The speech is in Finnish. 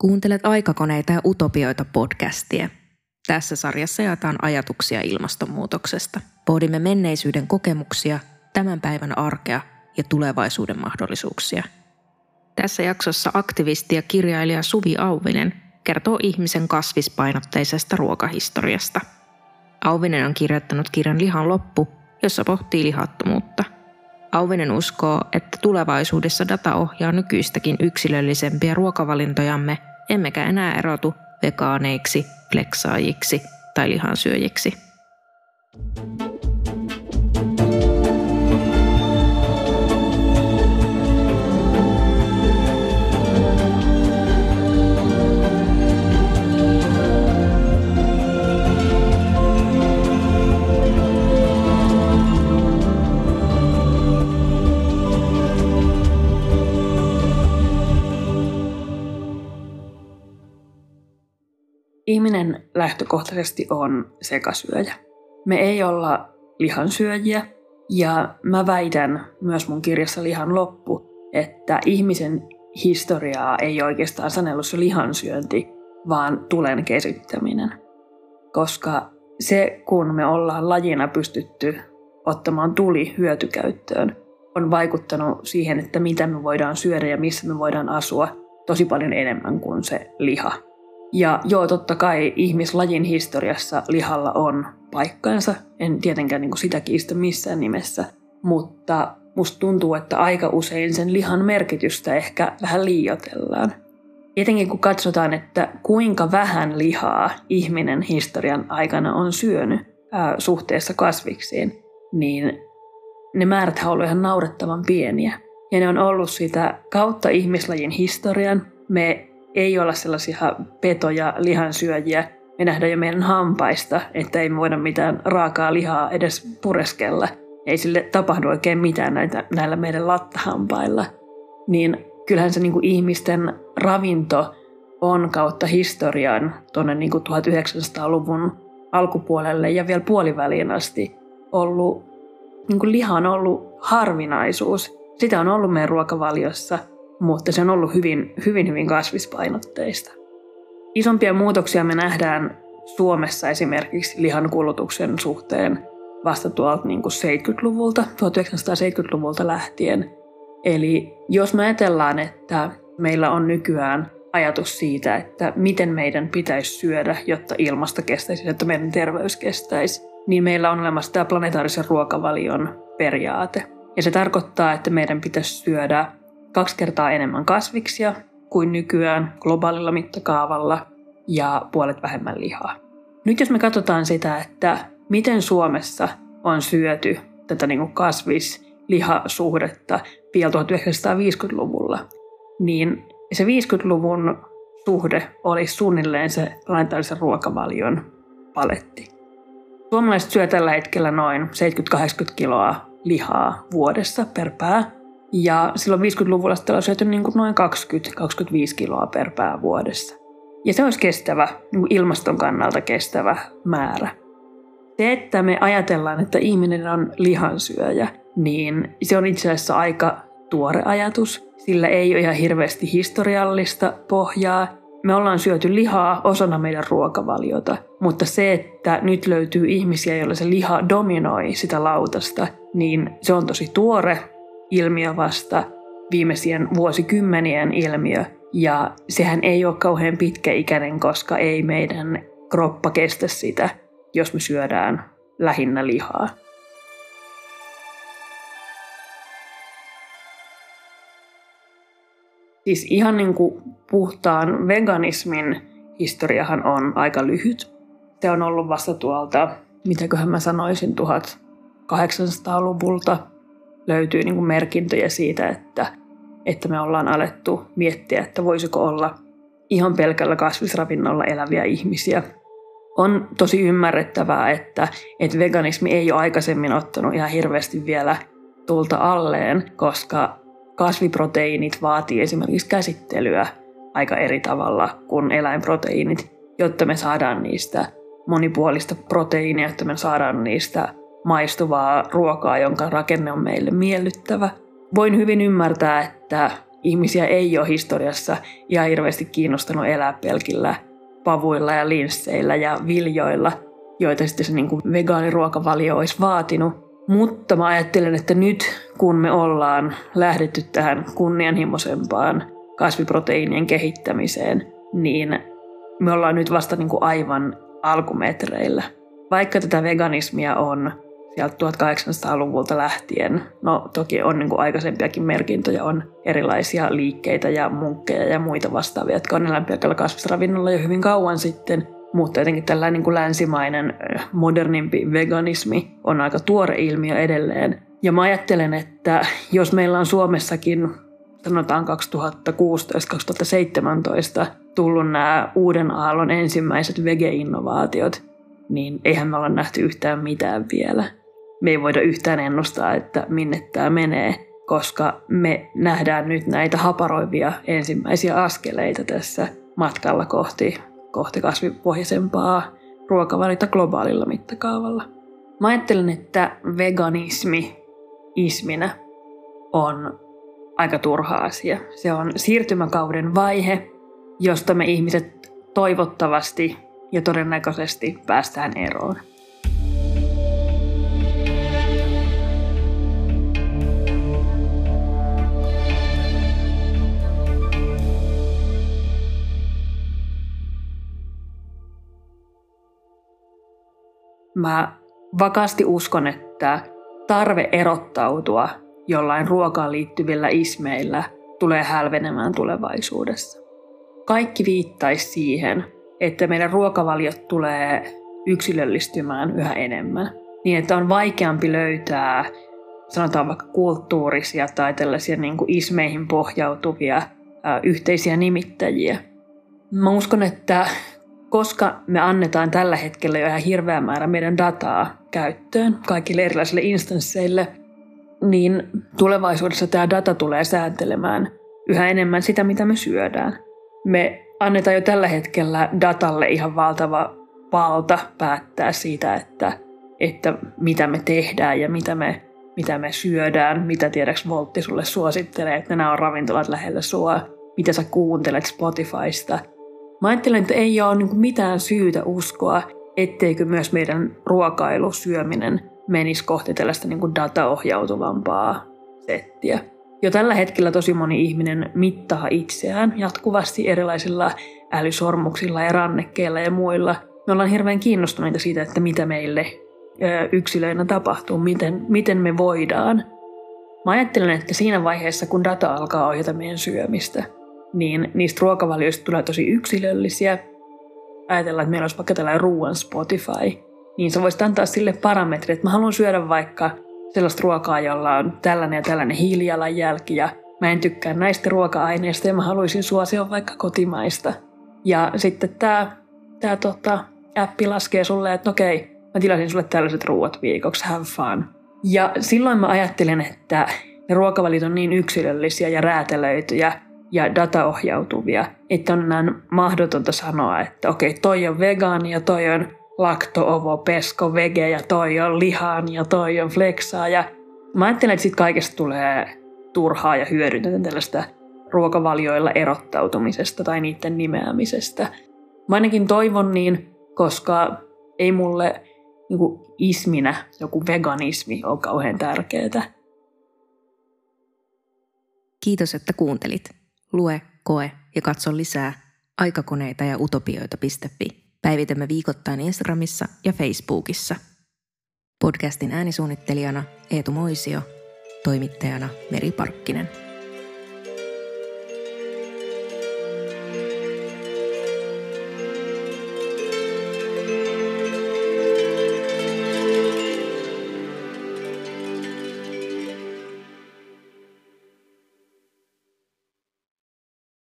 Kuuntelet Aikakoneita ja utopioita podcastia. Tässä sarjassa jaetaan ajatuksia ilmastonmuutoksesta. Pohdimme menneisyyden kokemuksia, tämän päivän arkea ja tulevaisuuden mahdollisuuksia. Tässä jaksossa aktivisti ja kirjailija Suvi Auvinen kertoo ihmisen kasvispainotteisesta ruokahistoriasta. Auvinen on kirjoittanut kirjan Lihan loppu, jossa pohtii lihattomuutta. Auvinen uskoo, että tulevaisuudessa data ohjaa nykyistäkin yksilöllisempiä ruokavalintojamme emmekä enää erotu vegaaneiksi, pleksaajiksi tai lihansyöjiksi. Ihminen lähtökohtaisesti on sekasyöjä. Me ei olla lihansyöjiä ja mä väitän myös mun kirjassa Lihan loppu, että ihmisen historiaa ei oikeastaan sanellut se lihansyönti, vaan tulen kesyttäminen. Koska se, kun me ollaan lajina pystytty ottamaan tuli hyötykäyttöön, on vaikuttanut siihen, että mitä me voidaan syödä ja missä me voidaan asua tosi paljon enemmän kuin se liha. Ja joo, totta kai ihmislajin historiassa lihalla on paikkansa. En tietenkään niin kuin sitä kiistä missään nimessä. Mutta musta tuntuu, että aika usein sen lihan merkitystä ehkä vähän liioitellaan. Etenkin kun katsotaan, että kuinka vähän lihaa ihminen historian aikana on syönyt ää, suhteessa kasviksiin, niin ne määrät on ollut ihan naurettavan pieniä. Ja ne on ollut sitä kautta ihmislajin historian. Me ei olla sellaisia petoja, lihansyöjiä. Me nähdään jo meidän hampaista, että ei voida mitään raakaa lihaa edes pureskella. Ei sille tapahdu oikein mitään näitä, näillä meidän lattahampailla. Niin kyllähän se niin kuin ihmisten ravinto on kautta historian tuonne niin 1900-luvun alkupuolelle ja vielä puoliväliin asti ollut, niin kuin liha on ollut harvinaisuus. Sitä on ollut meidän ruokavaliossa – mutta se on ollut hyvin, hyvin, hyvin kasvispainotteista. Isompia muutoksia me nähdään Suomessa esimerkiksi lihan kulutuksen suhteen vasta tuolta niin kuin 70-luvulta, 1970-luvulta lähtien. Eli jos me ajatellaan, että meillä on nykyään ajatus siitä, että miten meidän pitäisi syödä, jotta ilmasto kestäisi, jotta meidän terveys kestäisi, niin meillä on olemassa tämä planetaarisen ruokavalion periaate. Ja se tarkoittaa, että meidän pitäisi syödä kaksi kertaa enemmän kasviksia kuin nykyään globaalilla mittakaavalla ja puolet vähemmän lihaa. Nyt jos me katsotaan sitä, että miten Suomessa on syöty tätä niin kasvis-lihasuhdetta vielä 1950-luvulla, niin se 50-luvun suhde oli suunnilleen se laintaisen ruokavalion paletti. Suomalaiset syö tällä hetkellä noin 70-80 kiloa lihaa vuodessa per pää, ja silloin 50-luvulla sitten on syöty niin kuin noin 20-25 kiloa per pää vuodessa. Ja se olisi kestävä, niin kuin ilmaston kannalta kestävä määrä. Se, että me ajatellaan, että ihminen on lihansyöjä, niin se on itse asiassa aika tuore ajatus. Sillä ei ole ihan hirveästi historiallista pohjaa. Me ollaan syöty lihaa osana meidän ruokavaliota, mutta se, että nyt löytyy ihmisiä, joilla se liha dominoi sitä lautasta, niin se on tosi tuore ilmiö vasta viimeisien vuosikymmenien ilmiö. Ja sehän ei ole kauhean pitkäikäinen, koska ei meidän kroppa kestä sitä, jos me syödään lähinnä lihaa. Siis ihan niin kuin puhtaan veganismin historiahan on aika lyhyt. Se on ollut vasta tuolta, mitäköhän mä sanoisin, 1800-luvulta löytyy niin kuin merkintöjä siitä, että, että me ollaan alettu miettiä, että voisiko olla ihan pelkällä kasvisravinnolla eläviä ihmisiä. On tosi ymmärrettävää, että, että veganismi ei ole aikaisemmin ottanut ihan hirveästi vielä tulta alleen, koska kasviproteiinit vaatii esimerkiksi käsittelyä aika eri tavalla kuin eläinproteiinit, jotta me saadaan niistä monipuolista proteiinia, jotta me saadaan niistä maistuvaa ruokaa, jonka rakenne on meille miellyttävä. Voin hyvin ymmärtää, että ihmisiä ei ole historiassa ihan hirveästi kiinnostanut elää pelkillä pavuilla ja linsseillä ja viljoilla, joita sitten se niin vegaaniruokavalio olisi vaatinut. Mutta mä ajattelen, että nyt kun me ollaan lähdetty tähän kunnianhimoisempaan kasviproteiinien kehittämiseen, niin me ollaan nyt vasta niin kuin aivan alkumetreillä. Vaikka tätä veganismia on sieltä 1800-luvulta lähtien, no toki on niin kuin aikaisempiakin merkintöjä, on erilaisia liikkeitä ja munkkeja ja muita vastaavia, jotka on elänyt pelkällä kasvisravinnolla jo hyvin kauan sitten, mutta jotenkin tällainen niin kuin länsimainen modernimpi veganismi on aika tuore ilmiö edelleen. Ja mä ajattelen, että jos meillä on Suomessakin sanotaan 2016-2017 tullut nämä uuden aallon ensimmäiset vege-innovaatiot, niin eihän me olla nähty yhtään mitään vielä. Me ei voida yhtään ennustaa, että minne tämä menee, koska me nähdään nyt näitä haparoivia ensimmäisiä askeleita tässä matkalla kohti, kohti kasvipohjaisempaa ruokavalita globaalilla mittakaavalla. Mä ajattelen, että veganismi isminä on aika turha asia. Se on siirtymäkauden vaihe, josta me ihmiset toivottavasti ja todennäköisesti päästään eroon. Mä vakaasti uskon, että tarve erottautua jollain ruokaan liittyvillä ismeillä tulee hälvenemään tulevaisuudessa. Kaikki viittaisi siihen, että meidän ruokavaliot tulee yksilöllistymään yhä enemmän. Niin, että on vaikeampi löytää, sanotaan vaikka kulttuurisia tai tällaisia niin kuin ismeihin pohjautuvia ää, yhteisiä nimittäjiä. Mä uskon, että koska me annetaan tällä hetkellä jo ihan hirveä määrä meidän dataa käyttöön kaikille erilaisille instansseille, niin tulevaisuudessa tämä data tulee sääntelemään yhä enemmän sitä, mitä me syödään. Me annetaan jo tällä hetkellä datalle ihan valtava valta päättää siitä, että, että mitä me tehdään ja mitä me, mitä me syödään, mitä tiedäks Voltti sulle suosittelee, että nämä on ravintolat lähellä sua, mitä sä kuuntelet Spotifysta. Mä ajattelen, että ei ole niin mitään syytä uskoa, etteikö myös meidän ruokailu, syöminen menisi kohti tällaista niin kuin dataohjautuvampaa settiä. Jo tällä hetkellä tosi moni ihminen mittaa itseään jatkuvasti erilaisilla älysormuksilla ja rannekkeilla ja muilla. Me ollaan hirveän kiinnostuneita siitä, että mitä meille yksilöinä tapahtuu, miten, miten me voidaan. Mä ajattelen, että siinä vaiheessa, kun data alkaa ohjata meidän syömistä, niin niistä ruokavalioista tulee tosi yksilöllisiä. Ajatellaan, että meillä olisi vaikka tällainen ruoan Spotify, niin sä voisit antaa sille parametri, että mä haluan syödä vaikka sellaista ruokaa, jolla on tällainen ja tällainen hiilijalanjälki ja mä en tykkää näistä ruoka-aineista ja mä haluaisin suosia vaikka kotimaista. Ja sitten tämä tää tota, appi laskee sulle, että okei, mä tilasin sulle tällaiset ruuat viikoksi, have fun. Ja silloin mä ajattelen, että ne ruokavalit on niin yksilöllisiä ja räätälöityjä ja dataohjautuvia, että on näin mahdotonta sanoa, että okei, toi on vegaani ja toi on lakto, ovo, pesko, vege ja toi on lihan ja toi on flexaa. Ja mä ajattelen, että siitä kaikesta tulee turhaa ja hyödyntöntä tällaista ruokavalioilla erottautumisesta tai niiden nimeämisestä. Mä ainakin toivon niin, koska ei mulle niin kuin isminä joku veganismi ole kauhean tärkeää. Kiitos, että kuuntelit. Lue, koe ja katso lisää aikakoneita ja utopioita.fi. Päivitämme viikoittain Instagramissa ja Facebookissa. Podcastin äänisuunnittelijana Eetu Moisio, toimittajana Meri Parkkinen.